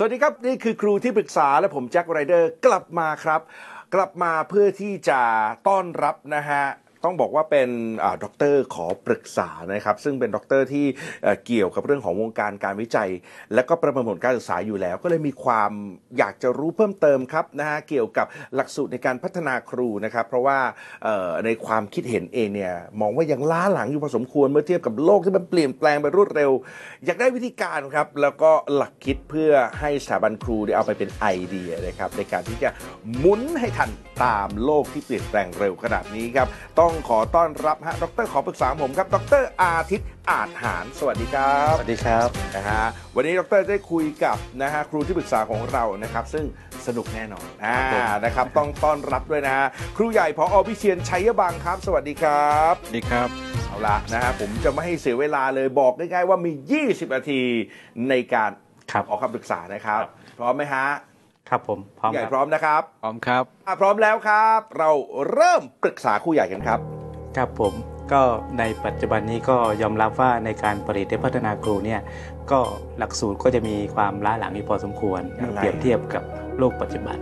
สวัสดีครับ นี่คือครูที่ปรึกษาและผมแจ็คไรเดอร์กลับมาครับ กลับมาเพื่อที่จะต้อนรับนะฮะ ต้องบอกว่าเป็นอด็อกเตอร์ขอปรึกษานะครับ ซึ่งเป็นด็อกเตอร์ที่เกี่ยวกับเรื่องของวงการการวิจัย และก็ประเมินผลการศึกษาอยู่แล้ว ก็เลยมีความอยากจะรู้เพิ่มเติมครับนะฮะเกี่ยวกับหลักสูตรในการพัฒนาครูนะครับ เพราะว่าในความคิดเห็นเองเนี่ยมองว่ายังล้าหลังอยู่พอสมควรเมื่อเทียบกับโลกที่มันเปลี่ยนแปลงไปรวดเร็ว อยากได้วิธีการครับแล้วก็หลักคิดเพื่อให้สถาบันครูได้เอาไปเป็นไอเดียนะครับในการที่จะหมุนให้ทันตามโลกที่เปลี่ยนแปลงเร็วขนาดนี้ครับต้องขอต้อนรับฮะดรขอปรึกษาผมครับ ดรอาทิตย์อาจหาร สวัสดีครับสวัสดีครับนะฮะวันนี้ดรได้คุยกับนะฮะครูที่ปรึกษาของเรานะครับ ซึ่งสนุกแน่นอนอ่านะครับ ต้องต้อนรับด้วยนะฮะครูใหญ่พออวิเชียนชัยบังครับ สวัสดีครับสวัสดีครับเอาละนะฮะผมจะไม่ให้เสียเวลาเลยบอกง่ายๆว่ามี 20 นาทีในการครับออกคำปรึกษานะครับพร้อมไหมฮะ ครับผมพร้อมใหญ่ครับพร้อมนะครับ พร้อมครับอะพร้อมแล้วครับ เราเริ่มปรึกษาครูใหญ่กันครับ ครับผมก็ในปัจจุบันนี้ก็ยอมรับว่าในการผลิตและพัฒนาครูเนี่ยก็หลักสูตรก็จะมีความล้าหลังอยู่พอสมควรยังไงเปรียบเทียบกับโลกปัจจุบัน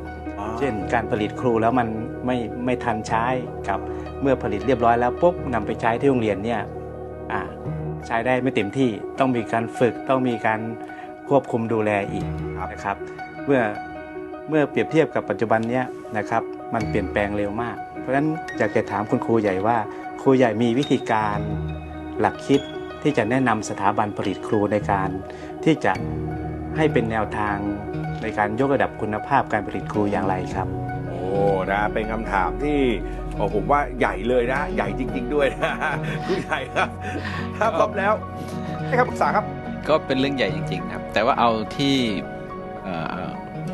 เช่น การผลิตครูแล้วมันไม่ไม่ทันใช้กับเมื่อผลิตเรียบร้อยแล้วปุ๊บนำไปใช้ที่โรงเรียนเนี่ยอ่าใช้ได้ไม่เต็มที่ต้องมีการฝึกต้องมีการควบคุมดูแลอีกครับนะครับ เมื่อ เมื่อเปรียบเทียบกับปัจจุบันเนี้ยนะครับมันเปลี่ยนแปลงเร็วมาก เพราะฉะนั้นอยากจะถามคุณครูใหญ่ว่า ครูใหญ่มีวิธีการหลักคิดที่จะแนะนำสถาบันผลิตครูในการ ที่จะให้เป็นแนวทางในการยกระดับคุณภาพการผลิตครูอย่างไรครับ โอ้นะเป็นคำถามที่โอ้ผมว่าใหญ่เลยนะ ใหญ่จริง ๆ ด้วยนะครูใหญ่ครับถ้าพร้อมแล้วให้คำปรึกษาครับ ก็เป็นเรื่องใหญ่จริง ๆ ครับ แต่ว่าเอาที่เอ่อ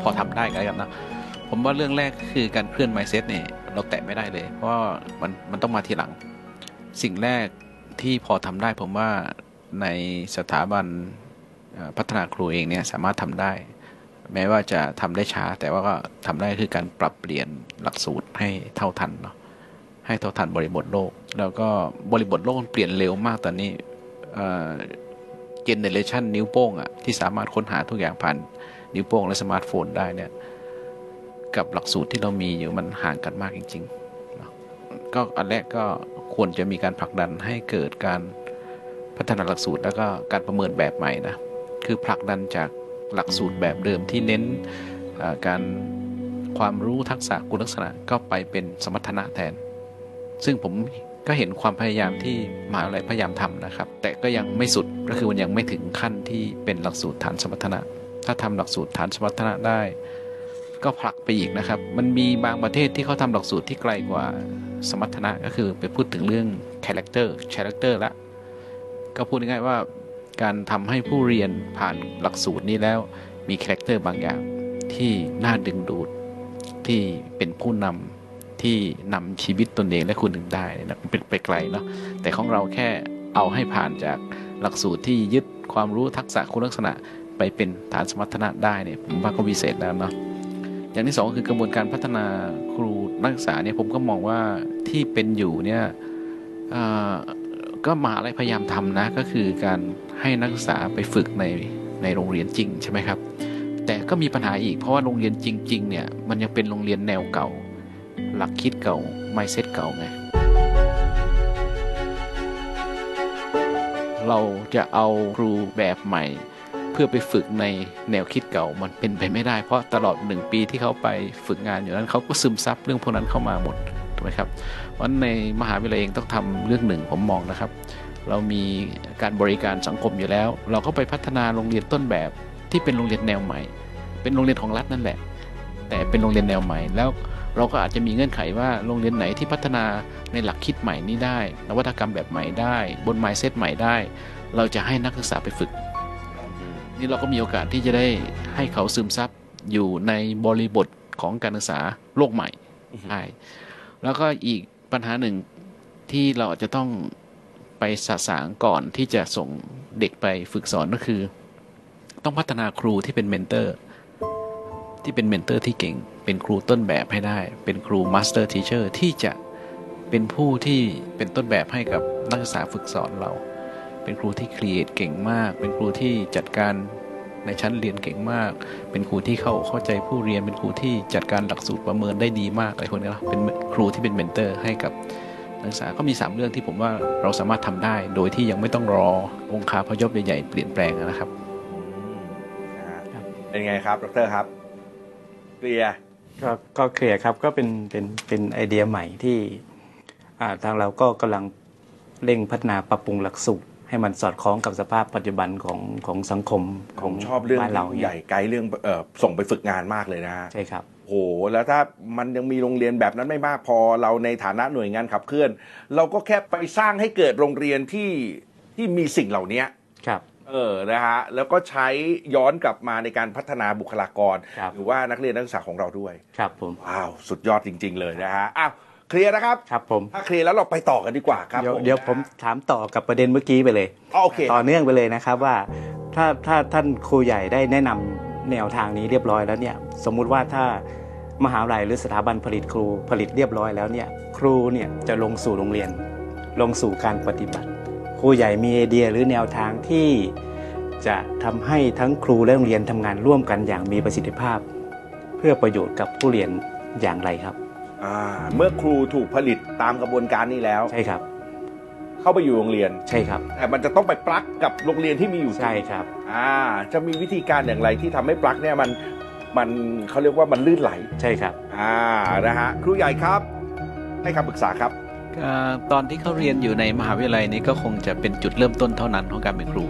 พอทำได้ก็แล้วกันนะผมว่าเรื่องแรกคือการเคลื่อน mindset เนี่ยเราแตะไม่ได้เลย เพราะมันมันต้องมาทีหลัง สิ่งแรกที่พอทำได้ผมว่าในสถาบันพัฒนาครูเองเนี่ยสามารถทำได้ แม้ว่าจะทำได้ช้า แต่ว่าก็ทำได้คือการปรับเปลี่ยนหลักสูตรให้เท่าทันเนาะให้เท่าทันบริบทโลก แล้วก็บริบทโลกมันเปลี่ยนเร็วมากตอนนี้เอ่อ generation นิ้วโป้งอะที่สามารถค้นหาทุกอย่างผ่าน นิ้วโป้งและสมาร์ทโฟนได้เนี่ยกับหลักสูตรที่เรามีอยู่มันห่างกันมากจริงๆก็อันแรกก็ควรจะมีการผลักดันให้เกิดการพัฒนาหลักสูตรแล้วก็การประเมินแบบใหม่นะคือผลักดันจากหลักสูตรแบบเดิมที่เน้นการความรู้ทักษะคุณลักษณะก็ไปเป็นสมรรถนะแทน ซึ่งผมก็เห็นความพยายามที่มหาวิทยาลัยพยายามทำนะครับ แต่ก็ยังไม่สุดก็คือมันยังไม่ถึงขั้นที่เป็นหลักสูตรฐานสมรรถนะ ถ้าทำหลักสูตรฐานสมรรถนะได้ ก็ผลักไปอีกนะครับ มันมีบางประเทศที่เขาทำหลักสูตรที่ไกลกว่าสมรรถนะก็คือไปพูดถึงเรื่อง character character ละก็พูดง่ายๆว่าการทำให้ผู้เรียนผ่านหลักสูตรนี้แล้วมี character บางอย่างที่น่าดึงดูดที่เป็นผู้นำที่นำชีวิตตนเองและคนอื่นได้นะเป็นไปไกลเนาะแต่ของเราแค่เอาให้ผ่านจากหลักสูตรที่ยึดความรู้ทักษะคุณลักษณะ ไปเป็นฐานสมรรถนะได้เนี่ยผมว่าก็วิเศษแล้วเนาะอย่างที่สองคือกระบวนการพัฒนาครูนักศึกษาเนี่ยผมก็มองว่าที่เป็นอยู่เนี่ยก็มหาอะไรพยายามทำนะก็คือการให้นักศึกษาไปฝึกในในโรงเรียนจริงใช่ไหมครับ แต่ก็มีปัญหาอีกเพราะว่าโรงเรียนจริงๆเนี่ยมันยังเป็นโรงเรียนแนวเก่า หลักคิดเก่า mindset เก่าไงเราจะเอาครูแบบใหม่ เพื่อไปฝึกในแนวคิดเก่ามันเป็นไปไม่ได้ เพราะตลอดหนึ่งปีที่เขาไปฝึกงานอยู่นั้นเขาก็ซึมซับเรื่องพวกนั้นเข้ามาหมดถูกไหมครับเพราะฉะนั้นในมหาวิทยาลัยเองต้องทำเรื่องหนึ่งผมมองนะครับ เรามีการบริการสังคมอยู่แล้ว เราก็ไปพัฒนาโรงเรียนต้นแบบที่เป็นโรงเรียนแนวใหม่ เป็นโรงเรียนของรัฐนั่นแหละ แต่เป็นโรงเรียนแนวใหม่แล้วเราก็อาจจะมีเงื่อนไขว่าโรงเรียนไหนที่พัฒนาในหลักคิดใหม่นี้ได้ นวัตกรรมแบบใหม่ได้ บน mindset ใหม่ได้ เราจะให้นักศึกษาไปฝึก นี่เราก็มีโอกาสที่จะได้ให้เขาซึมซับอยู่ในบริบทของการศึกษาโลกใหม่ใช่แล้วก็อีกปัญหาหนึ่งที่เราอาจจะต้องไปสะสางก่อนที่จะส่งเด็กไปฝึกสอนก็คือ ต้องพัฒนาครูที่เป็น mentor ที่เป็น mentor ที่เก่ง เป็นครูต้นแบบให้ได้ เป็นครู master teacher ที่จะเป็นผู้ที่เป็นต้นแบบให้กับนักศึกษาฝึกสอนเรา เป็นครูที่ create เก่งมาก เป็นครูที่จัดการในชั้นเรียนเก่งมาก เป็นครูที่เข้าเข้าใจผู้เรียน เป็นครูที่จัดการหลักสูตรประเมินได้ดีมากอะไรพวกนี้นะเป็นครูที่เป็น mentor ให้กับนักศึกษา ก็มี 3 เรื่องที่ผมว่าเราสามารถทำได้ โดยที่ยังไม่ต้องรอองค์คาพยพใหญ่ๆเปลี่ยนแปลงนะครับอืมนะฮะครับ เป็นไงครับ ดรครับ เคลียร์ก็ก็เคลียร์ครับ ก็เป็น เป็น เป็นไอเดียใหม่ที่อ่าทางเราก็กำลังเร่งพัฒนาปรับปรุงหลักสูตร ให้มันสอดคล้องกับสภาพปัจจุบันของของสังคมขผองมชอบเรื่องบ้านเราใหเนี่ยญ่ไกด์เรื่องเอ่อส่งไปฝึกงานมากเลยนะฮะ ใช่ครับ โหแล้วถ้ามันยังมีโรงเรียนแบบนั้นไม่มากพอเราในฐานะหน่วยงานขับเคลื่อน เราก็แค่ไปสร้างให้เกิดโรงเรียนที่ที่มีสิ่งเหล่านี้ครับ เออนะฮะแล้วก็ใช้ย้อนกลับมาในการพัฒนาบุคลากร ครับ หรือว่านักเรียนนักศึกษาของเราด้วย ครับผม ว้าว สุดยอดจริง ๆ เลยนะฮะอ้าว เคลียร์นะครับ ครับผม ถ้าเคลียร์แล้วเราไปต่อกันดีกว่าครับเดี๋ยวผมเดี๋ยวผมถามต่อกับประเด็นเมื่อกี้ไปเลยอ๋อโอเคต่อเนื่องไปเลยนะครับว่า ถ้าถ้าท่านครูใหญ่ได้แนะนำแนวทางนี้เรียบร้อยแล้วเนี่ยสมมุติว่าถ้ามหาวิทยาลัยหรือสถาบันผลิตครูผลิตเรียบร้อยแล้วเนี่ยครูเนี่ยจะลงสู่โรงเรียน ลงสู่การปฏิบัติ ครูใหญ่มีไอเดียหรือแนวทางที่จะทำให้ทั้งครูและโรงเรียนทำงานร่วมกันอย่างมีประสิทธิภาพ เพื่อประโยชน์กับผู้เรียนอย่างไรครับอ่า เมื่อครูถูกผลิตตามกระบวนการนี้แล้ว ใช่ครับ เข้าไปอยู่โรงเรียนใช่ครับ แต่มันจะต้องไปปลักกับโรงเรียนที่มีอยู่ใช่ครับ อ่า จะมีวิธีการอย่างไรที่ทำให้ปลั๊กเนี่ยมันมันเขาเรียกว่ามันลื่นไหล ใช่ครับ อ่านะฮะครูใหญ่ครับ ให้คำปรึกษาครับอ่าตอนที่เขาเรียนอยู่ในมหาวิทยาลัยนี้ก็คงจะเป็นจุดเริ่มต้นเท่านั้นของการเป็นครู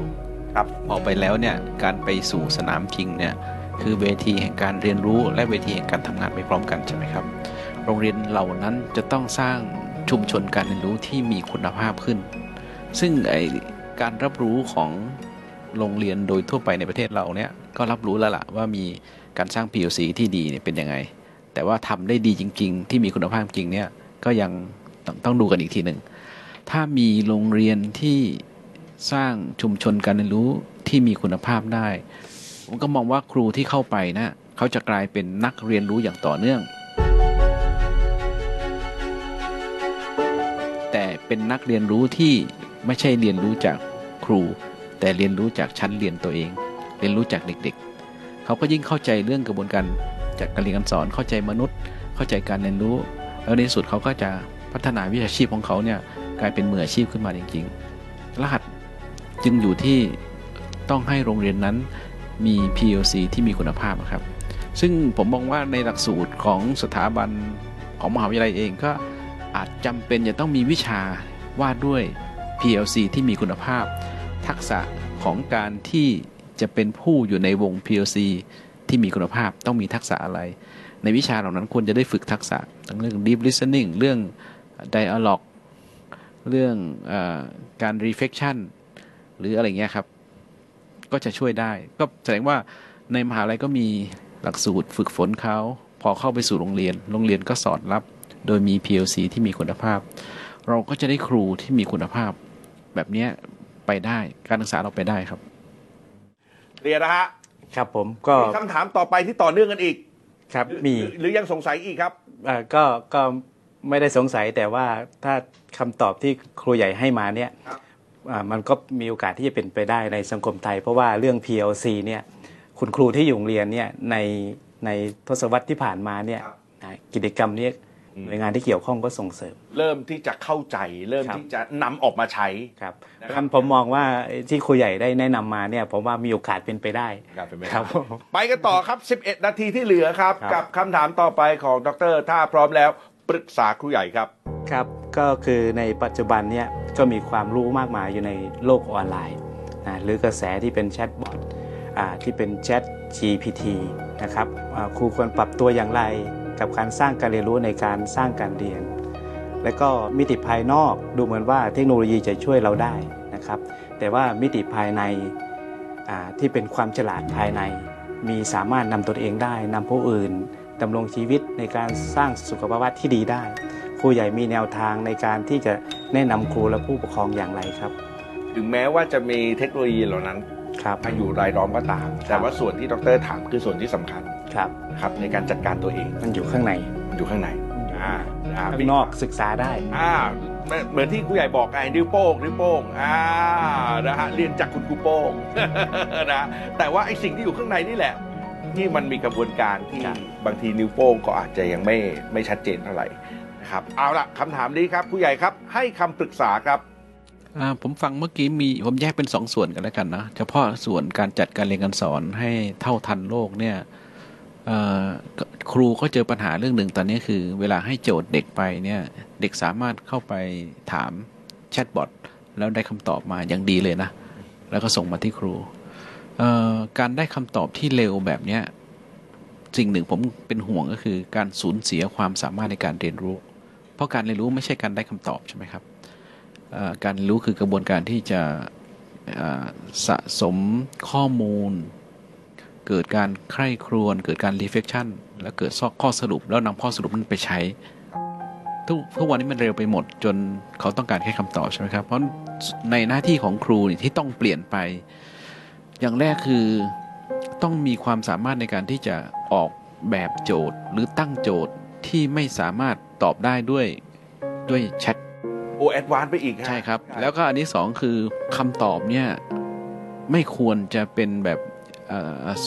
ครับ ออกไปแล้วเนี่ยการไปสู่สนามจริงเนี่ยคือเวทีแห่งการเรียนรู้และเวทีแห่งการทำงานไปพร้อมกันใช่ไหมครับ โรงเรียนเหล่านั้นจะต้องสร้างชุมชนการเรียนรู้ที่มีคุณภาพขึ้น ซึ่งไอการรับรู้ของโรงเรียนโดยทั่วไปในประเทศเราเนี่ยก็รับรู้แล้วล่ะว่ามีการสร้าง POC ที่ดีเนี่ยเป็นยังไง แต่ว่าทำได้ดีจริง ๆ ที่มีคุณภาพจริงเนี่ยก็ยังต้องต้องดูกันอีกทีหนึ่งถ้ามีโรงเรียนที่สร้างชุมชนการเรียนรู้ที่มีคุณภาพได้ผมก็มองว่าครูที่เข้าไปนะเขาจะกลายเป็นนักเรียนรู้อย่างต่อเนื่อง เป็นนักเรียนรู้ที่ไม่ใช่เรียนรู้จากครู แต่เรียนรู้จากชั้นเรียนตัวเอง เรียนรู้จากเด็กๆ เขาก็ยิ่งเข้าใจเรื่องกระบวนการจัดการเรียนการสอนเข้าใจมนุษย์ เข้าใจการเรียนรู้ แล้วในสุดเขาก็จะพัฒนาวิชาชีพของเขาเนี่ยกลายเป็นมืออาชีพขึ้นมาจริงๆ รหัสจึงอยู่ที่ต้องให้โรงเรียนนั้นมี PLC ที่มีคุณภาพครับ ซึ่งผมมองว่าในหลักสูตรของสถาบันของมหาวิทยาลัยเองก็ อาจจำเป็นจะต้องมีวิชาวาดด้วย PLC ที่มีคุณภาพ ทักษะของการที่จะเป็นผู้อยู่ในวง PLC ที่มีคุณภาพต้องมีทักษะอะไร ในวิชาเหล่านั้นควรจะได้ฝึกทักษะทั้งเรื่อง deep listening เรื่อง dialogue เรื่องอการ reflection หรืออะไรเงี้ยครับ ก็จะช่วยได้ ก็แสดงว่าในมหาลัยก็มีหลักสูตรฝึกฝนเขา พอเข้าไปสู่โรงเรียน โรงเรียนก็สอนรับ โดยมี PLC ที่มีคุณภาพ เราก็จะได้ครูที่มีคุณภาพ แบบเนี้ยไปได้การศึกษาเราไปได้ครับเคลียร์นะฮะครับผมก็มีคำถามต่อไปที่ต่อเนื่องกันอีกครับมีหรือหรือยังสงสัยอีกครับเอ่อก็ก็ไม่ได้สงสัยแต่ว่าถ้าคำตอบที่ครูใหญ่ให้มาเนี่ยครับอ่ามันก็มีโอกาสที่จะเป็นไปได้ในสังคมไทย เพราะว่าเรื่อง PLC เนี่ยคุณครูที่อยู่โรงเรียนเนี่ยในในทศวรรษที่ผ่านมาเนี่ยครับนะกิจกรรมเนี้ หน่วยงานที่เกี่ยวข้องก็ส่งเสริม เริ่มที่จะเข้าใจ เริ่มครับที่จะนำออกมาใช้ครับนะครับท่านผมมองว่าที่ครูใหญ่ได้แนะนำมาเนี่ยผมว่ามีโอกาสเป็นไปได้ครับเป็นไปได้ครับผมไปกันต่อครับ 11 นาทีที่เหลือครับครับกับคำถามต่อไปของดร ถ้าพร้อมแล้วปรึกษาครูใหญ่ครับครับก็คือในปัจจุบันเนี่ยก็มีความรู้มากมายอยู่ในโลกออนไลน์นะหรือกระแสที่เป็นแชทบอทอ่าที่เป็นแชท GPT นะครับอ่าครูควรปรับตัวอย่างไร กับการสร้างการเรียนรู้ในการสร้างการเรียน และก็มิติภายนอกดูเหมือนว่าเทคโนโลยีจะช่วยเราได้นะครับ แต่ว่ามิติภายในอ่าที่เป็นความฉลาดภายใน มีสามารถนำตนเองได้นำผู้อื่นดำรงชีวิตในการสร้างสุขภาวะที่ดีได้ ครูใหญ่มีแนวทางในการที่จะแนะนำครูและผู้ปกครองอย่างไรครับ ถึงแม้ว่าจะมีเทคโนโลยีเหล่านั้นครับมาอยู่รายล้อมก็ตาม แต่ว่าส่วนที่ดรถามคือส่วนที่สำคัญ ครับนะครับในการจัดการตัวเองมันอยู่ข้างในมันอยู่ข้างในอ่าอ่าข้างนอกศึกษาได้อ่าเหมือนที่ครูใหญ่บอกไงนิ้วโป้งนิ้วโป้งอ่านะฮะเรียนจากคุณครูโป้งนะแต่ว่าไอ้สิ่งที่อยู่ข้างในนี่แหละที่มันมีกระบวนการที่ครับบางทีนิ้วโป้งก็อาจจะยังไม่ไม่ชัดเจนเท่าไหร่นะครับเอาละคำถามนี้ครับครูใหญ่ครับให้คำปรึกษาครับอ่าผมฟังเมื่อกี้มีผมแยกเป็นสองส่วนกันแล้วกันนะเฉพาะส่วนการจัดการเรียนการสอนให้เท่าทันโลกเนี่ยเอ่อ ครูก็เจอปัญหาเรื่องหนึ่งตอนนี้คือ เวลาให้โจทย์เด็กไปเนี่ยเด็กสามารถเข้าไปถามแชทบอทแล้วได้คำตอบมาอย่างดีเลยนะ แล้วก็ส่งมาที่ครู การได้คำตอบที่เร็วแบบเนี้ยสิ่งหนึ่งผมเป็นห่วงก็คือการสูญเสียความสามารถในการเรียนรู้ เพราะการเรียนรู้ไม่ใช่การได้คำตอบใช่ไหมครับการเรียนรู้คือกระบวนการที่จะสะสมข้อมูล เกิดการใคร่ครวญเกิดการ reflection แล้วเกิดข้อสรุปแล้วนำข้อสรุปนั้นไปใช้ ทุกทุกวันนี้มันเร็วไปหมด จนเขาต้องการแค่คำตอบใช่ไหมครับ เพราะในหน้าที่ของครูนี่ที่ต้องเปลี่ยนไป อย่างแรกคือต้องมีความสามารถในการที่จะออกแบบโจทย์หรือตั้งโจทย์ที่ไม่สามารถตอบได้ด้วยด้วยแชทโอแอดวานไปอีกฮะใช่ครับ แล้วก็อันที่สองคือคำตอบเนี่ยไม่ควรจะเป็นแบบเอ่อ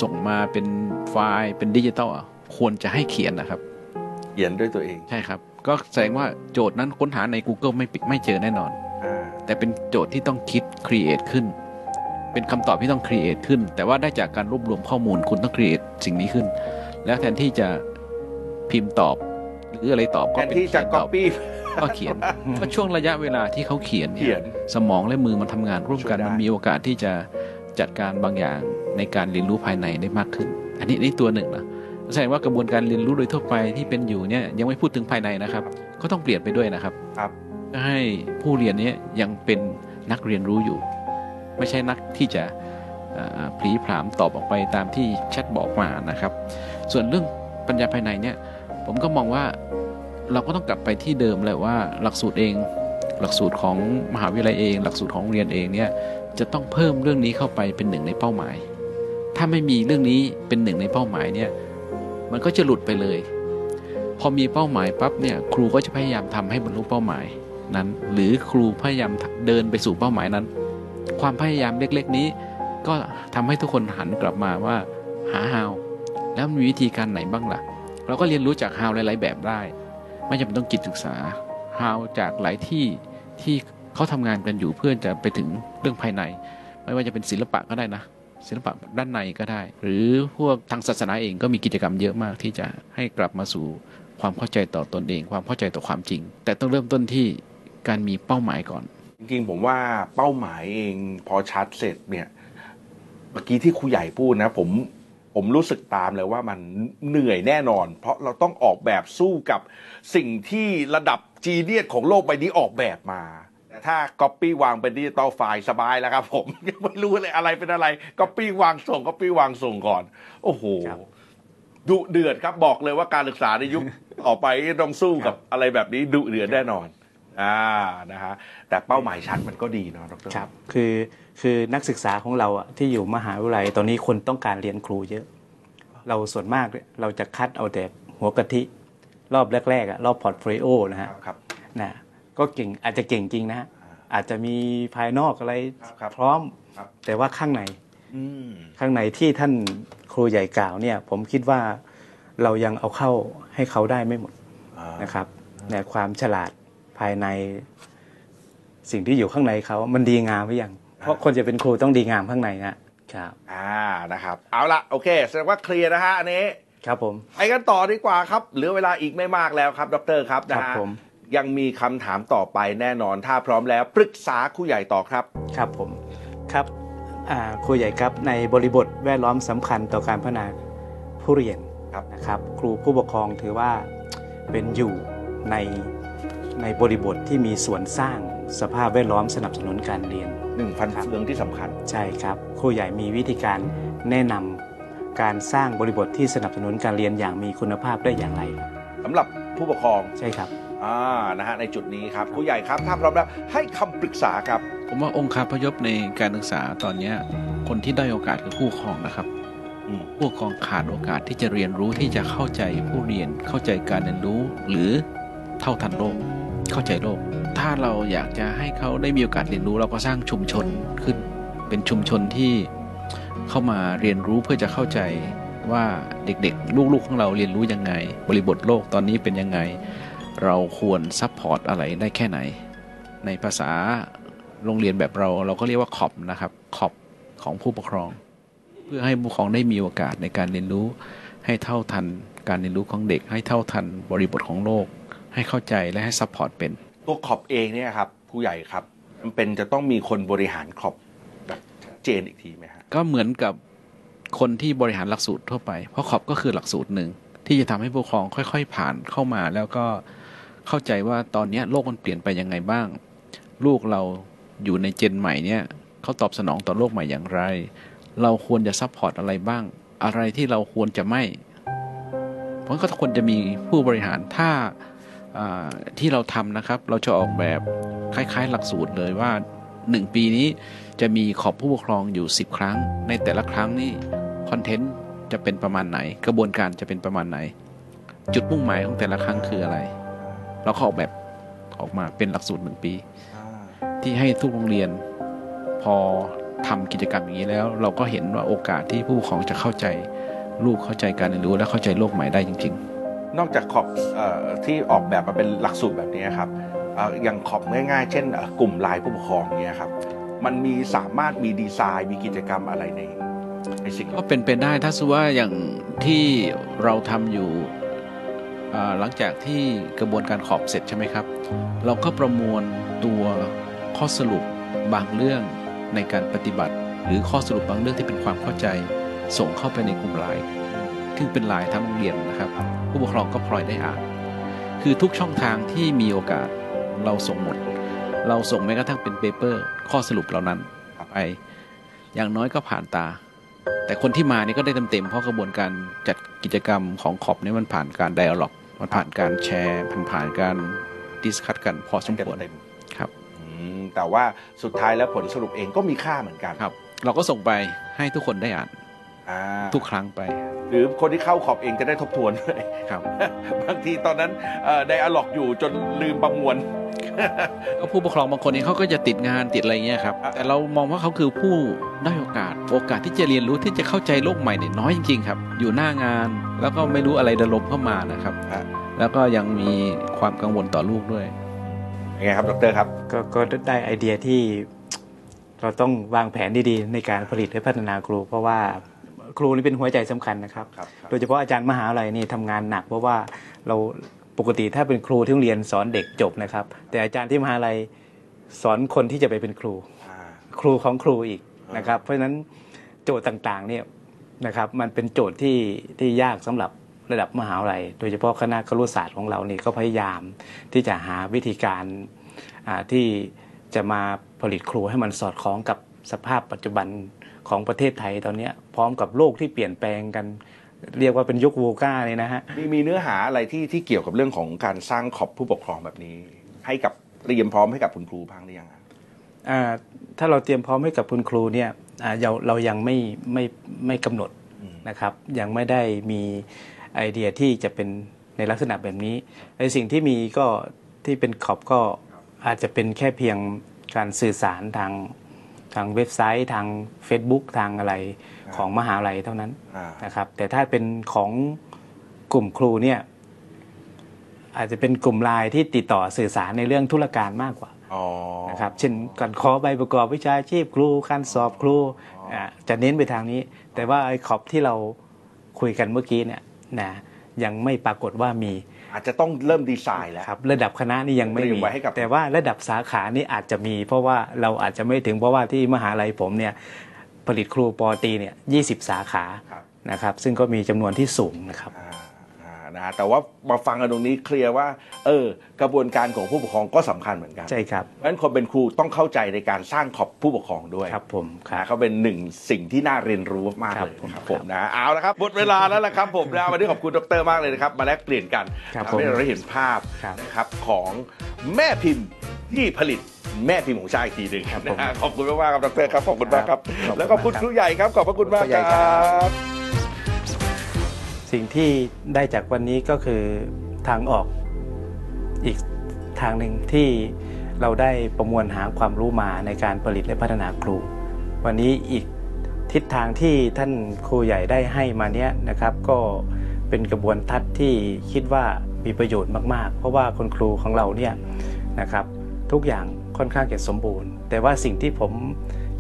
ส่งมาเป็นไฟล์เป็นดิจิตอลอะควรจะให้เขียนนะครับ เขียนด้วยตัวเองใช่ครับ ก็แสดงว่าโจทย์นั้นค้นหาใน Google ไม่ปิไม่เจอแน่นอนอ่าแต่เป็นโจทย์ที่ต้องคิด create ขึ้น เป็นคำตอบที่ต้อง create ขึ้น แต่ว่าได้จากการรวบรวมข้อมูลคุณต้อง create สิ่งนี้ขึ้น แล้วแทนที่จะพิมพ์ตอบ หรืออะไรตอบแทก็นเป็นที่จะเขียนตอบ copy ก็เขียนเพราะช่วงระยะเวลาที่เขาเขียนเนี่เขียยนสมองและมือมันทำงานร่วมกันช่วยได้มันมีโอกาสที่จะจัดการบางอย่าง ในการเรียนรู้ภายในได้มากขึ้น อันนี้นี่ตัวหนึ่งนะแสดงว่ากระบวนการเรียนรู้โดยทั่วไปที่เป็นอยู่เนี่ยยังไม่พูดถึงภายในนะครับ ก็ต้องเปลี่ยนไปด้วยนะครับครับเพื่อให้ผู้เรียนเนี้ยังเป็นนักเรียนรู้อยู่ ไม่ใช่นักที่จะเอ่อผลีผลามตอบออกไปตามที่แชทบอกมานะครับ ส่วนเรื่องปัญญาภายในเนี่ยผมก็มองว่าเราก็ต้องกลับไปที่เดิมเลยว่าหลักสูตรเอง หลักสูตรของมหาวิทยาลัยเอง หลักสูตรของโรงเรียนเองเนี่ยจะต้องเพิ่มเรื่องนี้เข้าไปเป็นหนึ่งในเป้าหมาย ถ้าไม่มีเรื่องนี้เป็นหนึ่งในเป้าหมายเนี่ยมันก็จะหลุดไปเลย พอมีเป้าหมายปั๊บเนี่ยครูก็จะพยายามทำให้บรรลุเป้าหมายนั้น หรือครูพยายามเดินไปสู่เป้าหมายนั้น ความพยายามเล็กๆนี้ ก็ทำให้ทุกคนหันกลับมาว่าหา how แล้วมีวิธีการไหนบ้างล่ะ เราก็เรียนรู้จาก how หลายๆแบบได้ ไม่จำเป็นต้องจิตศึกษา how จากหลายที่ที่เขาทำงานกันอยู่เพื่อจะไปถึงเรื่องภายใน ไม่ว่าจะเป็นศิลปะก็ได้นะ ศิลปะด้านในก็ได้ หรือพวกทางศาสนาเองก็มีกิจกรรมเยอะมากที่จะให้กลับมาสู่ความเข้าใจต่อตนเอง ความเข้าใจต่อความจริง แต่ต้องเริ่มต้นที่การมีเป้าหมายก่อน จริงๆผมว่าเป้าหมายเองพอชัดเสร็จเนี่ยเมื่อกี้ที่ครูใหญ่พูดนะ ผมผมรู้สึกตามเลยว่ามันเหนื่อยแน่นอน เพราะเราต้องออกแบบสู้กับสิ่งที่ระดับจีเนียสของโลกใบนี้ออกแบบมา แต่ถ้าก๊อปปี้วางเป็น digital file สบายแล้วครับผมยังไม่รู้เลยอะไรเป็นอะไรก๊อปปี้วางส่งก๊อปปี้วางส่งก่อน โอ้โหครับดุเดือดครับบอกเลยว่าการศึกษาในยุค ต่อไปต้องสู้กับอะไรแบบนี้ดุเดือดแน่นอนอ่านะฮะแต่เป้าหมายชัดมันก็ดีเนาะดรครับคือคือนักศึกษาของเราอะที่อยู่มหาวิทยาลัยตอนนี้คนต้องการเรียนครูเยอะ เราส่วนมากเนี่ยเราจะคัดเอาแต่หัวกะทิ รอบแรกๆอะรอบ portfolio นะฮะครับนะ ก็เก่งอาจจะเก่งจริงนะฮะอาจจะมีภายนอกอะไรครับพร้อมครับแต่ว่าข้างในอืมข้างในที่ท่านครูใหญ่กล่าวเนี่ย ผมคิดว่าเรายังเอาเข้าให้เขาได้ไม่หมดอ่านะครับในความฉลาดภายในสิ่งที่อยู่ข้างในเขามันดีงามหรือยัง เพราะคนจะเป็นครูต้องดีงามข้างในนะครับอ่านะครับ เอาละโอเคแสดงว่า clear นะฮะอันนี้ครับผมไปกันต่อดีกว่าครับเหลือเวลาอีกไม่มากแล้วครับ ดรครับนะครัฮะบผม ยังมีคำถามต่อไปแน่นอน ถ้าพร้อมแล้วปรึกษาครูใหญ่ต่อครับ ครับผมครับอ่าครูใหญ่ครับในบริบทแวดล้อมสำคัญต่อการพัฒนาผู้เรียนครับนะครับ ครูผู้ปกครองถือว่าเป็นอยู่ในในบริบทที่มีส่วนสร้างสภาพแวดล้อมสนับสนุนการเรียนหนึ่งพันครับเฟืองที่สำคัญ ใช่ครับครูใหญ่มีวิธีการแนะนำการสร้างบริบทที่สนับสนุนการเรียนอย่างมีคุณภาพได้อย่างไรครับสำหรับผู้ปกครองใช่ครับ อ่านะฮะในจุดนี้ครับครูใหญ่ครับถ้าพร้อมแล้วให้คำปรึกษาครับ ผมว่าองค์คาพยพในการศึกษาตอนเนี้ยคนที่ได้อยโอกาสคือผู้ปกครองนะครับอืม ผู้ปกครองขาดโอกาสที่จะเรียนรู้ที่จะเข้าใจผู้เรียนเข้าใจการเรียนรู้ หรือท่าทันโลก เข้าใจโลก ถ้าเราอยากจะให้เขาได้มีโอกาสเรียนรู้ เราก็สร้างชุมชนขึ้น เป็นชุมชนที่เข้ามาเรียนรู้เพื่อจะเข้าใจว่าเด็กๆ ลูกๆของเราเรียนรู้ยังไง บริบทโลกตอนนี้เป็นยังไง เราควร support อะไรได้แค่ไหน ในภาษาโรงเรียนแบบเราเราก็เรียกว่าคอร์สนะครับคอร์สของผู้ปกครอง เพื่อให้ผู้ปกครองได้มีโอกาสในการเรียนรู้ ให้เท่าทันการเรียนรู้ของเด็ก ให้เท่าทันบริบทของโลก ให้เข้าใจและให้ support เป็นตัวคอร์สเองเนี่ยครับผู้ใหญ่ครับมันเป็นจะต้องมีคนบริหารคอร์สแบบชัดเจนอีกทีไหมฮะก็เหมือนกับคนที่บริหารหลักสูตรทั่วไป เพราะคอร์สก็คือหลักสูตรหนึ่งที่จะทำให้ผู้ปกครองค่อย ๆ ผ่านเข้ามาแล้วก็ เข้าใจว่าตอนนี้โลกมันเปลี่ยนไปยังไงบ้าง ลูกเราอยู่ใน gen ใหม่เนี่ยเขาตอบสนองต่อโลกใหม่อย่างไร เราควรจะ support อะไรบ้าง อะไรที่เราควรจะไม่เพราะก็ควรจะมีผู้บริหารถ้าอ่าที่เราทำนะครับ เราจะออกแบบคล้ายๆ หลักสูตรเลยว่า 1 ปีนี้จะมีขอบผู้ปกครองอยู่ 10 ครั้ง ในแต่ละครั้งนี่คอนเทนต์จะเป็นประมาณไหน กระบวนการจะเป็นประมาณไหน จุดมุ่งหมายของแต่ละครั้งคืออะไร เราก็ออกแบบออกมาเป็นหลักสูตรหนึ่งปี ที่ให้ทุกโรงเรียน พอทำกิจกรรมอย่างนี้แล้ว เราก็เห็นว่าโอกาสที่ผู้ปกครองจะเข้าใจลูกเข้าใจการเรียนรู้และเข้าใจโลกใหม่ได้จริง ๆ นอกจากขอบเออที่ออกแบบมาเป็นหลักสูตรแบบนี้ครับเอ่ออย่างขอบง่าย ๆ เช่นเอ่อกลุ่มไลน์ผู้ปกครองเนี่ยครับมันมีสามารถมีดีไซน์มีกิจกรรมอะไรในในสิ่งก็เป็นไปได้ถ้าสมมุติว่าอย่างที่เราทำอยู่อ่า หลังจากที่กระบวนการขอบเสร็จใช่ไหมครับ เราก็ประมวลตัวข้อสรุปบางเรื่องในการปฏิบัติ หรือข้อสรุปบางเรื่องที่เป็นความเข้าใจ ส่งเข้าไปในกลุ่มไลน์ซึ่งเป็นไลน์ทั้งโรงเรียนนะครับ ผู้ปกครองก็พลอยได้อ่าน คือทุกช่องทางที่มีโอกาสเราส่งหมด เราส่งแม้กระทั่งเป็นเปเปอร์ ข้อสรุปเหล่านั้นไปอย่างน้อยก็ผ่านตา แต่คนที่มานี่ก็ได้เต็มๆเพราะกระบวนการจัดกิจกรรมของขอบนี่มันผ่านการไดอะล็อก มันผ่านการแชร์ผ่านผ่านการdiscuss กันพอสมควรเต็มครับอืมแต่ว่าสุดท้ายแล้วผลสรุปเองก็มีค่าเหมือนกันครับ เราก็ส่งไปให้ทุกคนได้อ่านอ่าทุกครั้งไป หรือคนที่เข้าคอร์สเองจะได้ทบทวนด้วยครับ บางทีตอนนั้น dialogue อยู่จนลืมประมวล ก็ผู้ปกครองบางคนเองเขาก็จะติดงานติดอะไรเงี้ยครับอะแต่เรามองว่าเขาคือผู้ด้อยโอกาส โอกาสที่จะเรียนรู้ที่จะเข้าใจโลกใหม่เนี่ยน้อยจริงๆครับ อยู่หน้างานแล้วก็ไม่รู้อะไรเดินลมเข้ามานะครับอะแล้วก็ยังมีความกังวลต่อลูกด้วยยังไงครับดรครับก็ก็ได้ไอเดียที่เราต้องวางแผนดีๆ ในการผลิตและพัฒนาครู เพราะว่าครูนี่เป็นหัวใจสำคัญนะครับครับครับ โดยเฉพาะอาจารย์มหาลัยนี่ทำงานหนักเพราะว่าเรา ปกติถ้าเป็นครูที่โรงเรียนสอนเด็กจบนะครับ แต่อาจารย์ที่มหาลัยสอนคนที่จะไปเป็นครูอ่าครูของครูอีกนะครับ เพราะฉะนั้นโจทย์ต่างๆเนี่ยนะครับมันเป็นโจทย์ที่ที่ยากสำหรับระดับมหาวิทยาลัย โดยเฉพาะคณะครุศาสตร์ของเรานี่ก็พยายามที่จะหาวิธีการอ่าที่จะมาผลิตครูให้มันสอดคล้องกับสภาพปัจจุบันของประเทศไทยตอนเนี้ยพร้อมกับโลกที่เปลี่ยนแปลงกัน เรียกว่าเป็นยุคโวก้าเลยนะฮะมีมีเนื้อหาอะไรที่ที่เกี่ยวกับเรื่องของการสร้างขอบผู้ปกครองแบบนี้ ให้กับเตรียมพร้อมให้กับคุณครูบ้างหรือยังครับอ่าถ้าเราเตรียมพร้อมให้กับคุณครูเนี่ยอ่าเราเรายังไม่ไม่ไม่กำหนดอืมนะครับ ยังไม่ได้มีไอเดียที่จะเป็นในลักษณะแบบนี้ไอสิ่งที่มีก็ที่เป็นขอบก็อาจจะเป็นแค่เพียงการสื่อสารทางทางเว็บไซต์ ทาง Facebook ทางอะไร ของมหาลัยเท่านั้นอ่านะครับแต่ถ้าเป็นของกลุ่มครูเนี่ยอาจจะเป็นกลุ่มไลน์ที่ติดต่อสื่อสารในเรื่องธุรการมากกว่าอ๋อนะครับเช่นการขอใบประกอบวิชาชีพครูการสอบครูอ่าจะเน้นไปทางนี้ แต่ว่าไอ้ขอบที่เราคุยกันเมื่อกี้เนี่ยนะยังไม่ปรากฏว่ามี อาจจะต้องเริ่มดีไซน์แล้วครับระดับคณะนี่ยังไม่เตรีมียมไว้ให้กับแต่ว่าระดับสาขานี่อาจจะมี เพราะว่าเราอาจจะไม่ถึงเพราะว่าที่มหาลัยผมเนี่ย ผลิตครูปอตรีเนี่ยยีสาขาครับนะครับซึ่งก็มีจำนวนที่สูงนะครับอ่าอ่านะฮะแต่ว่ามาฟังกันตรงนี้เคลียร์ว่า เออ กระบวนการของผู้ปกครองก็สำคัญเหมือนกันใช่ครับเพราะฉะนั้นคนเป็นครูต้องเข้าใจในการสร้างขอบผู้ปกครองด้วยครับผมครันะบเขาเป็นหนึ่งสิ่งที่น่าเรียนรู้มากๆครับเลยผมนะครับผมนะเอาละครับหมดเวลาแล้วละครับผมนะวันนี้ขอบคุณดรมากเลยนะครับ มาแลกเปลี่ยนกันครับทำให้ผมเราได้เห็นภาพครับนะครับของแม่พิมพ์ที่ผลิต แม่พิมพ์ของชาติอีกทีหนึ่งครับนะผมฮะขอบคุณมากๆครับดรครับขอบคุณมากครับ ครับแล้วก็ขอบคุณขอบคคุณรูใหญ่ครับขอบพระคุณมากครูใหญ่คครัรับ สิ่งที่ได้จากวันนี้ก็คือทางออกอีกทางหนึ่งที่เราได้ประมวลหาความรู้มาในการผลิตและพัฒนาครู วันนี้อีกทิศทางที่ท่านครูใหญ่ได้ให้มาเนี้ยนะครับ ก็เป็นกระบวนทัศน์ที่คิดว่ามีประโยชน์มาก ๆ เพราะว่าคุณครูของเราเนี่ยนะครับ ทุกอย่าง ค่อนข้างจะสมบูรณ์ แต่ว่าสิ่งที่ผม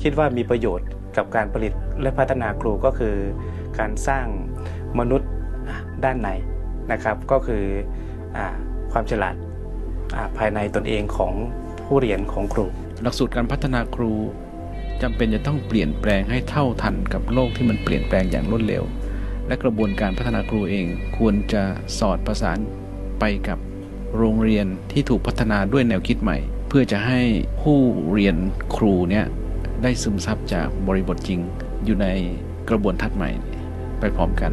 คิดว่ามีประโยชน์กับการผลิตและพัฒนาครูก็คือ การสร้างมนุษย์ด้านในนะครับ ก็คืออความฉลาดภายในตนเองของผู้เรียนของครู หลักสูตรการพัฒนาครูจำเป็นจะต้องเปลี่ยนแปลงให้เท่าทันกับโลกที่มันเปลี่ยนแปลงอย่างรวดเร็ว และกระบวนการพัฒนาครูเองควรจะสอดประสานไปกับโรงเรียนที่ถูกพัฒนาด้วยแนวคิดใหม่ เพื่อจะให้ผู้เรียนครูเนี่ยได้ซึมซับจากบริบทจริงอยู่ในกระบวนทัศน์ใหม่ไปพร้อมกัน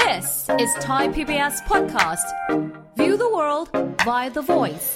This is Thai PBS podcast. View the world via the voice.